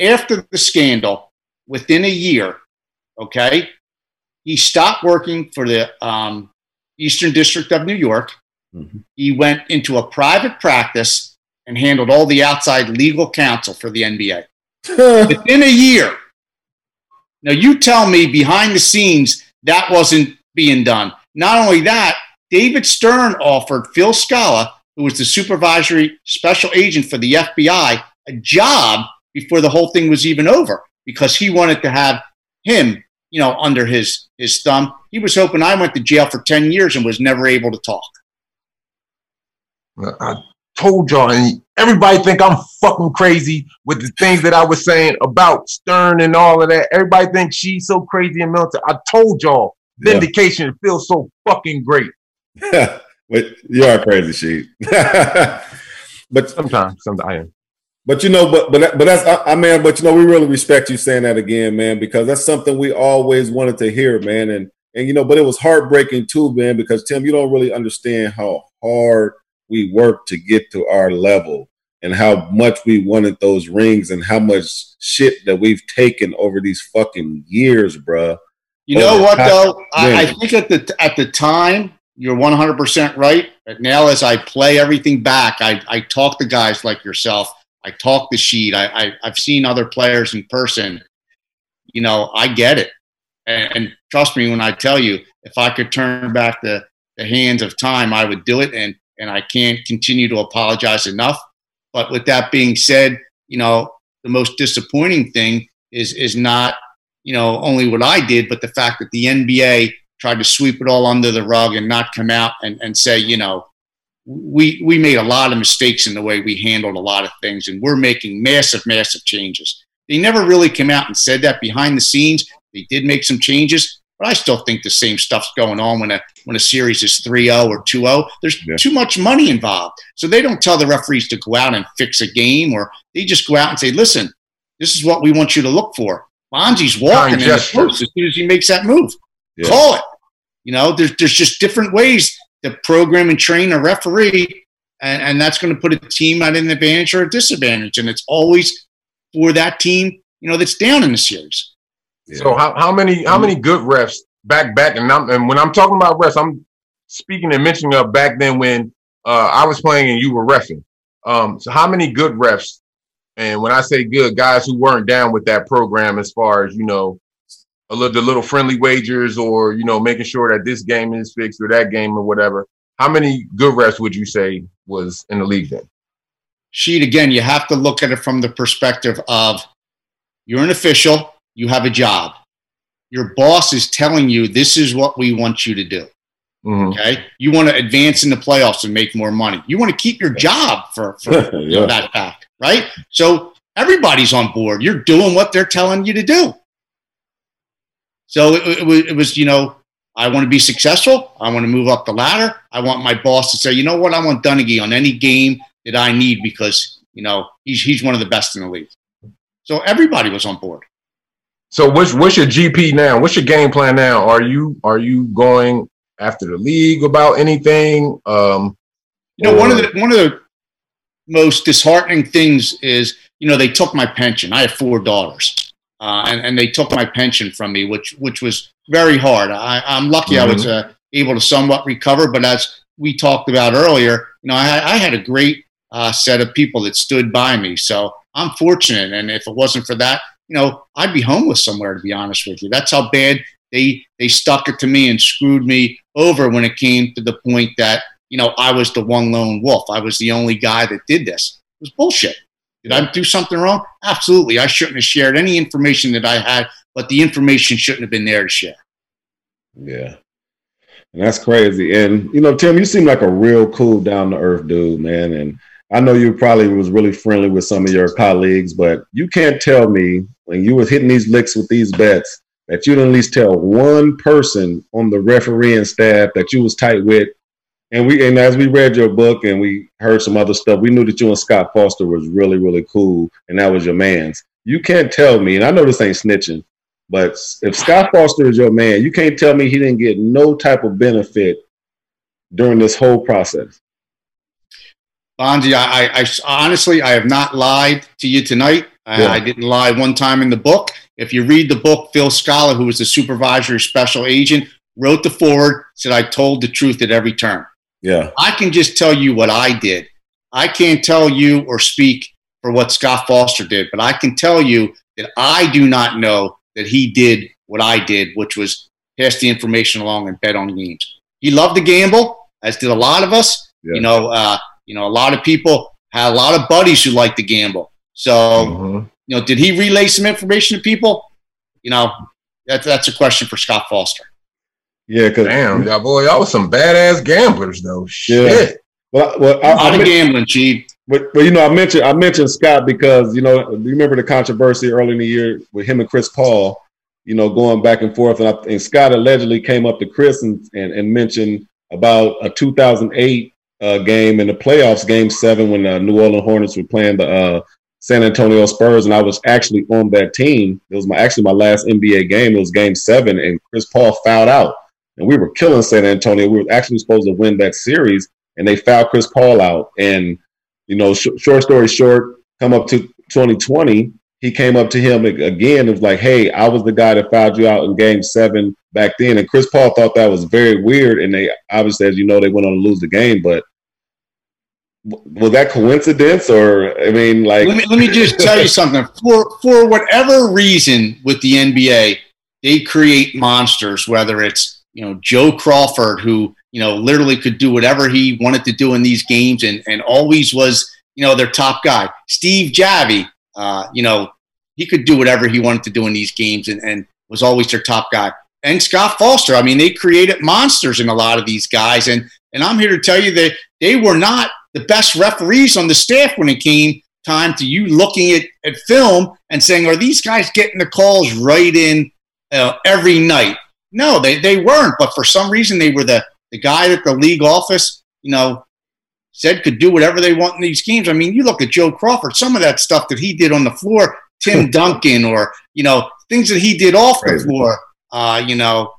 After the scandal, within a year, okay, he stopped working for the um, Eastern District of New York. Mm-hmm. He went into a private practice and handled all the outside legal counsel for the NBA. Within a year. Now, you tell me behind the scenes that wasn't being done. Not only that, David Stern offered Phil Scala, who was the supervisory special agent for the FBI, a job before the whole thing was even over because he wanted to have him you know, under his his thumb. He was hoping I went to jail for ten years and was never able to talk. I told y'all, and everybody think I'm fucking crazy with the things that I was saying about Stern and all of that. Everybody thinks Sheed's so crazy and militant. I told y'all, vindication yeah. feels so fucking great. but you are crazy, she. but sometimes, sometimes I am. But you know, but but but that's I, I mean, but you know, we really respect you saying that again, man, because that's something we always wanted to hear, man. And and you know, but it was heartbreaking too, man, because Tim, you don't really understand how hard we work to get to our level. and how much we wanted those rings and how much shit that we've taken over these fucking years, bruh. You know what though? I, I, think at the at the time you're 100 percent right. But now as I play everything back, I I talk to guys like yourself. I talk the Sheed. I, I I've seen other players in person. You know, I get it, and, and trust me when I tell you, if I could turn back the the hands of time, I would do it. And and I can't continue to apologize enough. But with that being said, you know, the most disappointing thing is is not you know, only what I did, but the fact that the NBA tried to sweep it all under the rug and not come out and, and say, you know, we we made a lot of mistakes in the way we handled a lot of things, and we're making massive, massive changes. They never really came out and said that behind the scenes. They did make some changes, but I still think the same stuff's going on when a when a series is 3-0 or 2-0. There's yeah. too much money involved. So they don't tell the referees to go out and fix a game or they just go out and say, "Listen, this is what we want you to look for." Bonzi's walking in the post as soon as he makes that move. Yeah. Call it. You know, there's there's just different ways to program and train a referee, and, and that's going to put a team at an advantage or a disadvantage, and it's always for that team, you know, that's down in the series. Yeah. So how, how many how many good refs back back and, I'm, and when I'm talking about refs, I'm speaking and mentioning of back then when uh, I was playing and you were refing. Um, so how many good refs and when I say good, guys who weren't down with that program as far as, you know, a little, the little friendly wagers or, you know, making sure that this game is fixed or that game or whatever. How many good refs would you say was in the league then? Sheed, again, you have to look at it from the perspective of you're an official, you have a job. Your boss is telling you this is what we want you to do. Mm-hmm. Okay. You want to advance in the playoffs and make more money. You want to keep your job for, for, yeah. that fact right? So everybody's on board. You're doing what they're telling you to do. So it, it, it was, you know, I want to be successful. I want to move up the ladder. I want my boss to say, you know what, I want Donaghy on any game that I need because, you know, he's, he's one of the best in the league. So everybody was on board. So what's what's your GP now? What's your game plan now? Are you are you going after the league about anything? Um, you know, or- one of the one of the most disheartening things is, you know, they took my pension. I have four daughters, uh, and, and they took my pension from me, which which was very hard. I, am lucky mm-hmm. I was mm-hmm. uh, able to somewhat recover, but as we talked about earlier, you know, I, I had a great uh, set of people that stood by me. So I'm fortunate, and if it wasn't for that, you know, I'd be homeless somewhere. To be honest with you, that's how bad they they stuck it to me and screwed me over when it came to the point that you know, I was the one lone wolf. I was the only guy that did this. It was bullshit. Did I do something wrong? Absolutely. I shouldn't have shared any information that I had, but the information shouldn't have been there to share. Yeah. And that's crazy. And you know, Tim, you seem like a real cool, down to earth dude, man. And I know you probably was really friendly with some of your colleagues, but you can't tell me when you was hitting these licks with these bets that you didn't at least tell one person on the refereeing staff that you was tight with and we and as we read your book and we heard some other stuff, we knew that you and Scott Foster was really, really cool, and that was your man's. You can't tell me, and I know this ain't snitching, but if Scott Foster is your man, you can't tell me he didn't get no type of benefit during this whole process. Bonzi, I, I, I honestly I have not lied to you tonight. Yeah. I, I, didn't lie one time in the book. If you read the book, Phil Scala, who was the supervisory special agent, wrote the forward, said I told the truth at every turn. Yeah. I can just tell you what I did. I can't tell you or speak for what Scott Foster did, but I can tell you that I do not know that he did what I did, which was pass the information along and bet on games. He loved to gamble, as did a lot of us. Yeah. You know, uh, you know, a lot of people had a lot of buddies who liked to gamble. So, mm-hmm. you know, did he relay some information to people? You know, that's that's a question for Scott Foster. Yeah, cause damn, y'all boy, y'all was some badass gamblers though. Shit. Yeah. Well, well, I, am gambling, Chief. But, but you know, I mentioned I mentioned Scott because you know, you remember the controversy early in the year with him and Chris Paul, you know, going back and forth, and, I, and Scott allegedly came up to Chris and, and, and mentioned about a 2008 uh, game in the playoffs, Game Seven, when the New Orleans Hornets were playing the uh, San Antonio Spurs, and I was actually on that team. It was my actually my last NBA game. It was Game Seven, and Chris Paul fouled out and we were killing San Antonio. We were actually supposed to win that series, and they fouled Chris Paul out. And you know, sh- short story short, come up to 2020, he came up to him again and was like, "Hey, I was the guy that fouled you out in Game Seven back then." And Chris Paul thought that was very weird, and they obviously, as you know, they went on to lose the game. But was that coincidence, or I mean, like, let me let me just tell you something. For for whatever reason, with the NBA, they create monsters. Whether it's you know Joe Crawford, who you know literally could do whatever he wanted to do in these games, and and always was you know their top guy. Steve Javie, uh, you know he could do whatever he wanted to do in these games and, and was always their top guy. And Scott Foster, I mean, they created monsters in a lot of these guys. And and I'm here to tell you that they were not the best referees on the staff when it came time to you looking at, at film and saying, are these guys getting the calls right in uh, every night? No, they, they weren't. But for some reason, they were the, the guy at the league office, you know, said could do whatever they want in these games. I mean, you look at Joe Crawford, some of that stuff that he did on the floor, Tim Duncan or, you know, things that he did off crazy. the floor, uh, you know,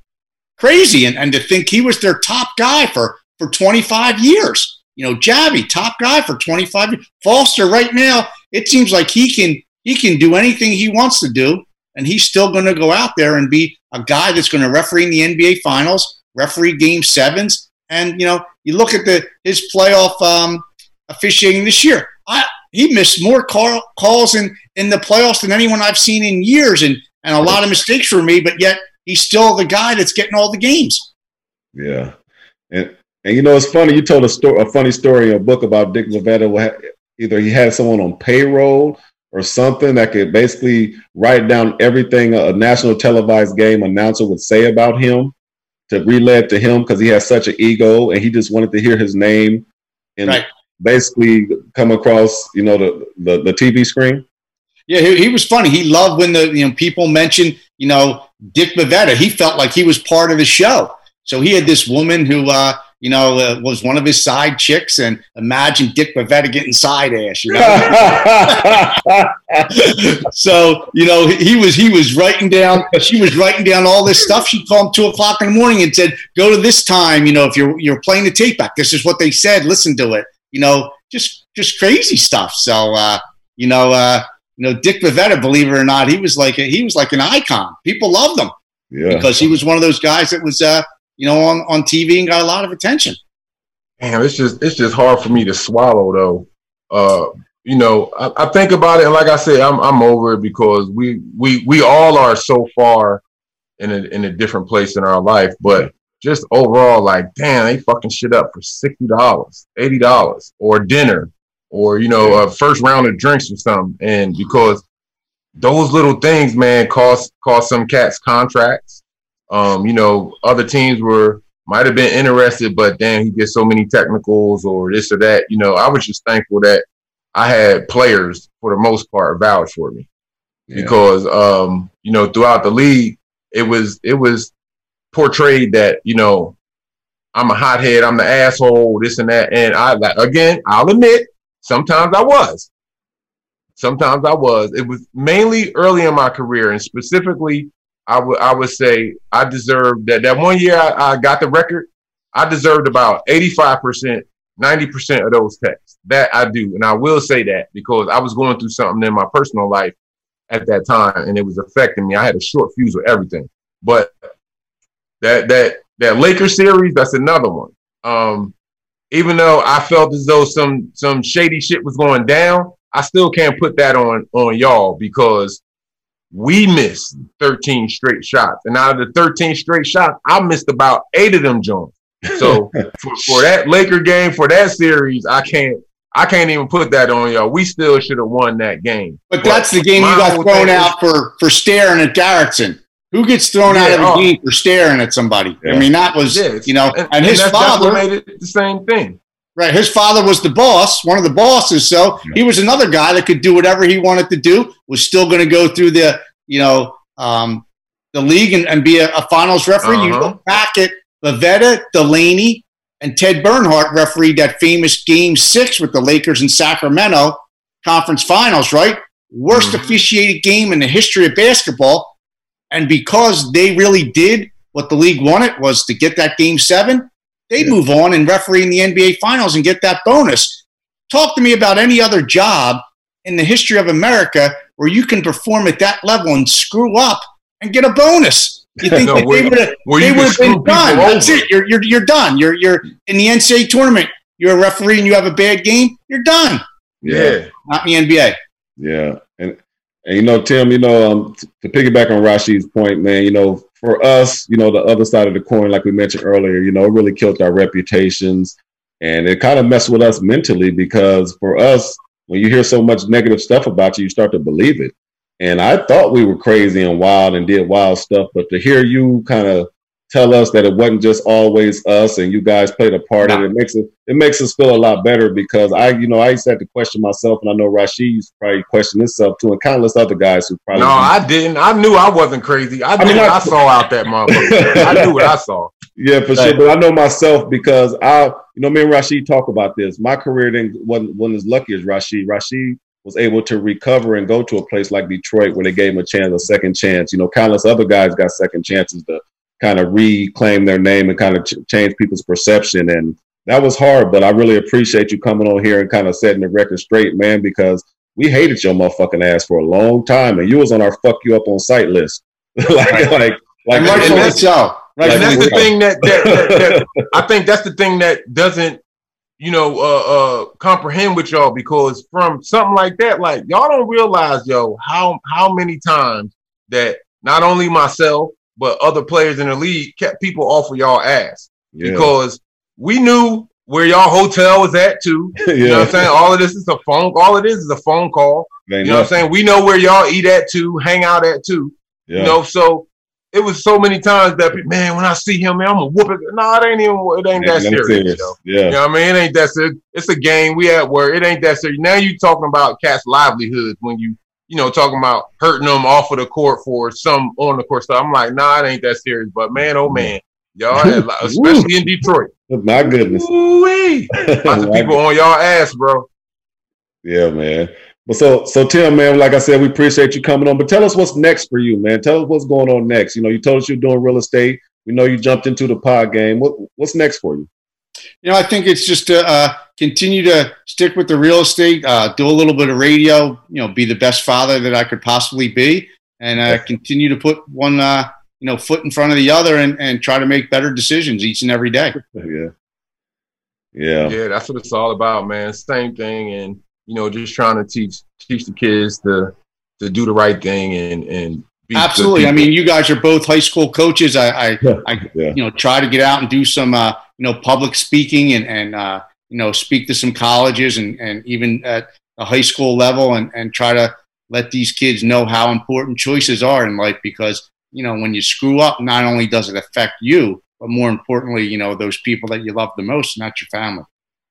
crazy. And, and to think he was their top guy for, for 25 years. You know, Javie, top guy for 25 years. Foster right now, it seems like he can he can do anything he wants to do, and he's still going to go out there and be a guy that's going to referee in the NBA Finals, referee Game Sevens, and you know, you look at the his playoff um, officiating this year. I, he missed more call, calls in, in the playoffs than anyone I've seen in years, and and a lot of mistakes were made, but yet he's still the guy that's getting all the games. Yeah, and and you know it's funny. You told a story, a funny story in a book about Dick Bavetta. Either he had someone on payroll or something that could basically write down everything a national televised game announcer would say about him to relay it to him because he has such an ego and he just wanted to hear his name and right basically come across, you know, the, the, the TV screen? Yeah, he, he, was funny. He loved when the you know people mentioned you know Dick Bavetta. He felt like he was part of the show. So he had this woman who uh, you know uh, was one of his side chicks, and imagine Dick Bavetta getting side ass. You know. so you know he was he was writing down. She was writing down all this stuff. She called him two o'clock in the morning and said, "Go to this time. You know if you're you're playing the tape back. This is what they said. Listen to it." you know, just just crazy stuff. So uh, you know, uh, you know, Dick Bavetta, believe it or not, he was like a, he was like an icon. People loved him yeah. because he was one of those guys that was uh, you know on on TV and got a lot of attention. Damn, it's just it's just hard for me to swallow though. Uh, you know, I, I, think about it, and like I said, I'm I'm over it because we we we all are so far in a in a different place in our life. But just overall, like, damn, they fucking shit up for sixty dollars, eighty dollars, or dinner, or you know, a first round of drinks or something. And because those little things, man, cost cost some cats contracts. Um, you know, other teams were might have been interested, but then he gets so many technicals or this or that. You know, I was just thankful that I had players for the most part vouch for me yeah. because um, you know throughout the league it was it was portrayed that you know I'm a hothead, I'm the asshole, this and that. And I again, I'll admit, sometimes I was. Sometimes I was. It was mainly early in my career, and specifically, I would I would say I deserved that. That one year I, I got the record, I deserved about 85 percent, 90 percent of those texts. That I do, and I will say that because I was going through something in my personal life at that time, and it was affecting me. I had a short fuse with everything, but that that that Lakers series, that's another one. Um, even though I felt as though some some shady shit was going down, I still can't put that on on y'all because we missed 13 straight shots. And out of the 13 straight shots, I missed about eight of them joints. So for, for that Laker game, for that series, I can't I can't even put that on y'all. We still should have won that game. But, but that's the game you got thrown out for for staring at Garretson. Who gets thrown yeah, out of the oh. game for staring at somebody? Yeah. I mean, that was yeah, you know, and, and his and father made it the same thing. Right, his father was the boss, one of the bosses, so he was another guy that could do whatever he wanted to do. Was still going to go through the you know um, the league and, and be a, a, finals referee. Uh-huh. You look back at Bavetta, Delaney, and Ted Bernhardt refereed that famous Game Six with the Lakers in Sacramento conference finals. Right, worst mm-hmm. officiated game in the history of basketball and because they really did what the league wanted was to get that game seven, they yeah. move on and referee in the NBA finals and get that bonus. talk to me about any other job in the history of America where you can perform at that level and screw up and get a bonus. You think no, that they would have they would have been done? That's it. You're, you're you're done. You're you're in the NCAA tournament. You're a referee and you have a bad game. You're done. Yeah, not in the NBA. Yeah, and you know, Tim, you know, um, to piggyback on Rasheed's point, man, you know, for us, you know, the other side of the coin, like we mentioned earlier, you know, it really killed our reputations, and it kind of messed with us mentally because for us, when you hear so much negative stuff about you, you start to believe it. And I thought we were crazy and wild and did wild stuff, but to hear you kind of tell us that it wasn't just always us and you guys played a part in it, it makes it it makes us feel a lot better because I, you know, I used to have to question myself, and I know Rasheed used to probably question himself too, and countless other guys who probably. No, I didn't. I knew I wasn't crazy. I, I mean, I, I saw out that motherfucker. I knew what I saw. Yeah, for sure. But I know myself because I, you know, me and Rasheed talk about this. My career didn't wasn't, wasn't as lucky as Rasheed. Rasheed was able to recover and go to a place like Detroit where they gave him a chance, a second chance. You know, countless other guys got second chances to kind of reclaim their name and kind of ch- change people's perception. And that was hard, but I really appreciate you coming on here and kind of setting the record straight, man, because we hated your motherfucking ass for a long time, and you was on our fuck you up on site list. like, right. like, like, and, and that's, so. Right. And that's the thing that, that, that, that I think that's the thing that doesn't, you know, uh, uh, comprehend with y'all because from something like that, like y'all don't realize, yo, how how many times that not only myself but other players in the league kept people off of y'all ass yeah. because we knew where y'all hotel was at too. yeah. You know what I'm saying? All of this is a phone. All it is is a phone call. They you know, know what I'm saying? We know where y'all eat at too, hang out at too. Yeah. You know, so it was so many times that man, when I see him, man, I'm gonna whoop it. No, it ain't even. It ain't that serious. serious. Yeah. You know what I mean? It ain't that serious. It's a game. We at work. It ain't that serious. Now you talking about cats' livelihoods when you you know, talking about hurting them off of the court for some on the court stuff. I'm like, nah, it ain't that serious. But man, oh man, y'all, had, especially in Detroit. Oh, my goodness, Ooh-wee. lots of people on y'all ass, bro. Yeah, man. But so, so Tim, man, like I said, we appreciate you coming on. But tell us what's next for you, man. Tell us what's going on next. You know, you told us you're doing real estate. We know you jumped into the pod game. What, what's next for you? You know, I think it's just to uh, continue to stick with the real estate, uh, do a little bit of radio, you know, be the best father that I could possibly be, and uh, continue to put one, uh, you know, foot in front of the other and, and try to make better decisions each and every day. Yeah. Yeah. Yeah, that's what it's all about, man. Same thing. And, you know, just trying to teach teach the kids to to do the right thing and and Absolutely. I mean, you guys are both high school coaches. I, I, yeah. I yeah. you know, try to get out and do some, uh, you know, public speaking and, and uh, you know, speak to some colleges and, and even at a high school level and, and try to let these kids know how important choices are in life because, you know, when you screw up, not only does it affect you, but more importantly, you know, those people that you love the most, not your family.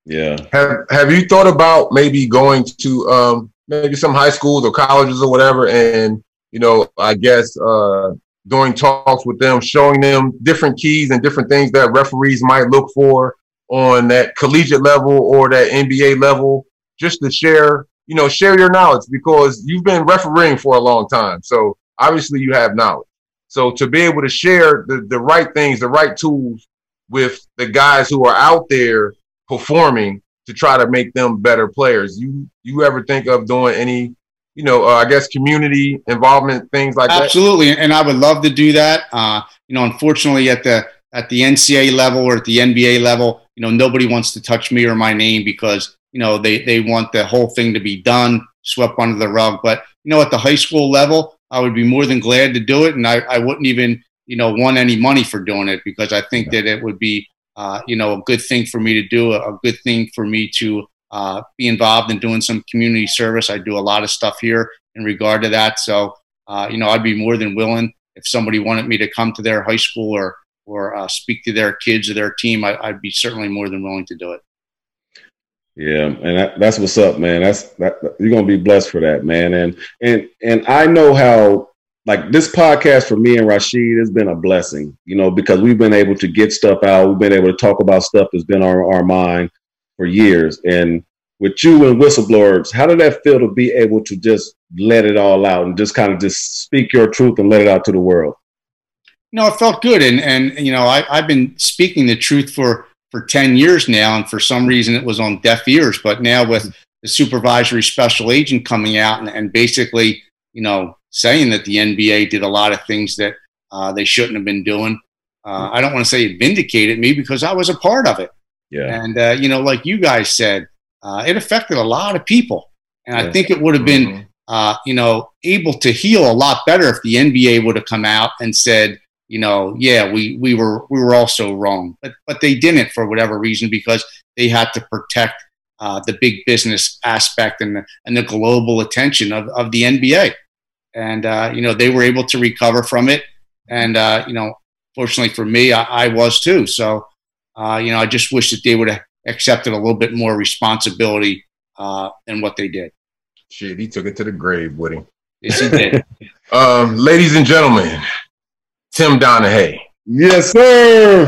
Yeah. Have Have you thought about maybe going to um, maybe some high schools or colleges or whatever, and you know, I guess uh, doing talks with them, showing them different keys and different things that referees might look for on that collegiate level or that NBA level, just to share, you know, share your knowledge because you've been refereeing for a long time. So obviously you have knowledge. So to be able to share the, the right things, the right tools with the guys who are out there performing to try to make them better players. You you ever think of doing any you know, uh, I guess community involvement, things like Absolutely. that. Absolutely, and I would love to do that. Uh, you know, unfortunately, at the at the NCAA level or at the NBA level, you know, nobody wants to touch me or my name because you know they they want the whole thing to be done, swept under the rug. But you know, at the high school level, I would be more than glad to do it, and I, I wouldn't even you know want any money for doing it because I think that it would be uh, you know a good thing for me to do, a good thing for me to uh, be involved in doing some community service. I do a lot of stuff here in regard to that. So, uh, you know, I'd be more than willing if somebody wanted me to come to their high school or or uh, speak to their kids or their team. I, would be certainly more than willing to do it. Yeah, and that, that's what's up, man. That's that, you're gonna be blessed for that, man. And and and I know how like this podcast for me and Rasheed has been a blessing, you know, because we've been able to get stuff out. We've been able to talk about stuff that's been on our mind for years. And with you and whistleblowers, how did that feel to be able to just let it all out and just kind of just speak your truth and let it out to the world? Know, it felt good. And, and you know, I, I've been speaking the truth for, for 10 years now. And for some reason, it was on deaf ears. But now with the supervisory special agent coming out and, and basically, you know, saying that the NBA did a lot of things that uh, they shouldn't have been doing. Uh, I don't want to say it vindicated me because I was a part of it. Yeah. And, uh, you know, like you guys said, uh, it affected a lot of people. And I think it would have been, Mhm. uh, you know, able to heal a lot better if the NBA would have come out and said, you know, yeah, we, we were we were also wrong, but but they didn't for whatever reason because they had to protect uh, the big business aspect and the, and the global attention of, of the NBA, and uh, you know they were able to recover from it, and uh, you know, fortunately for me, I, I was too. So, uh, you know, I just wish that they would have accepted a little bit more responsibility uh, than what they did. Shit, he took it to the grave with him. Yes, he did. Um, ladies and gentlemen, Tim Donaghy. Yes, sir.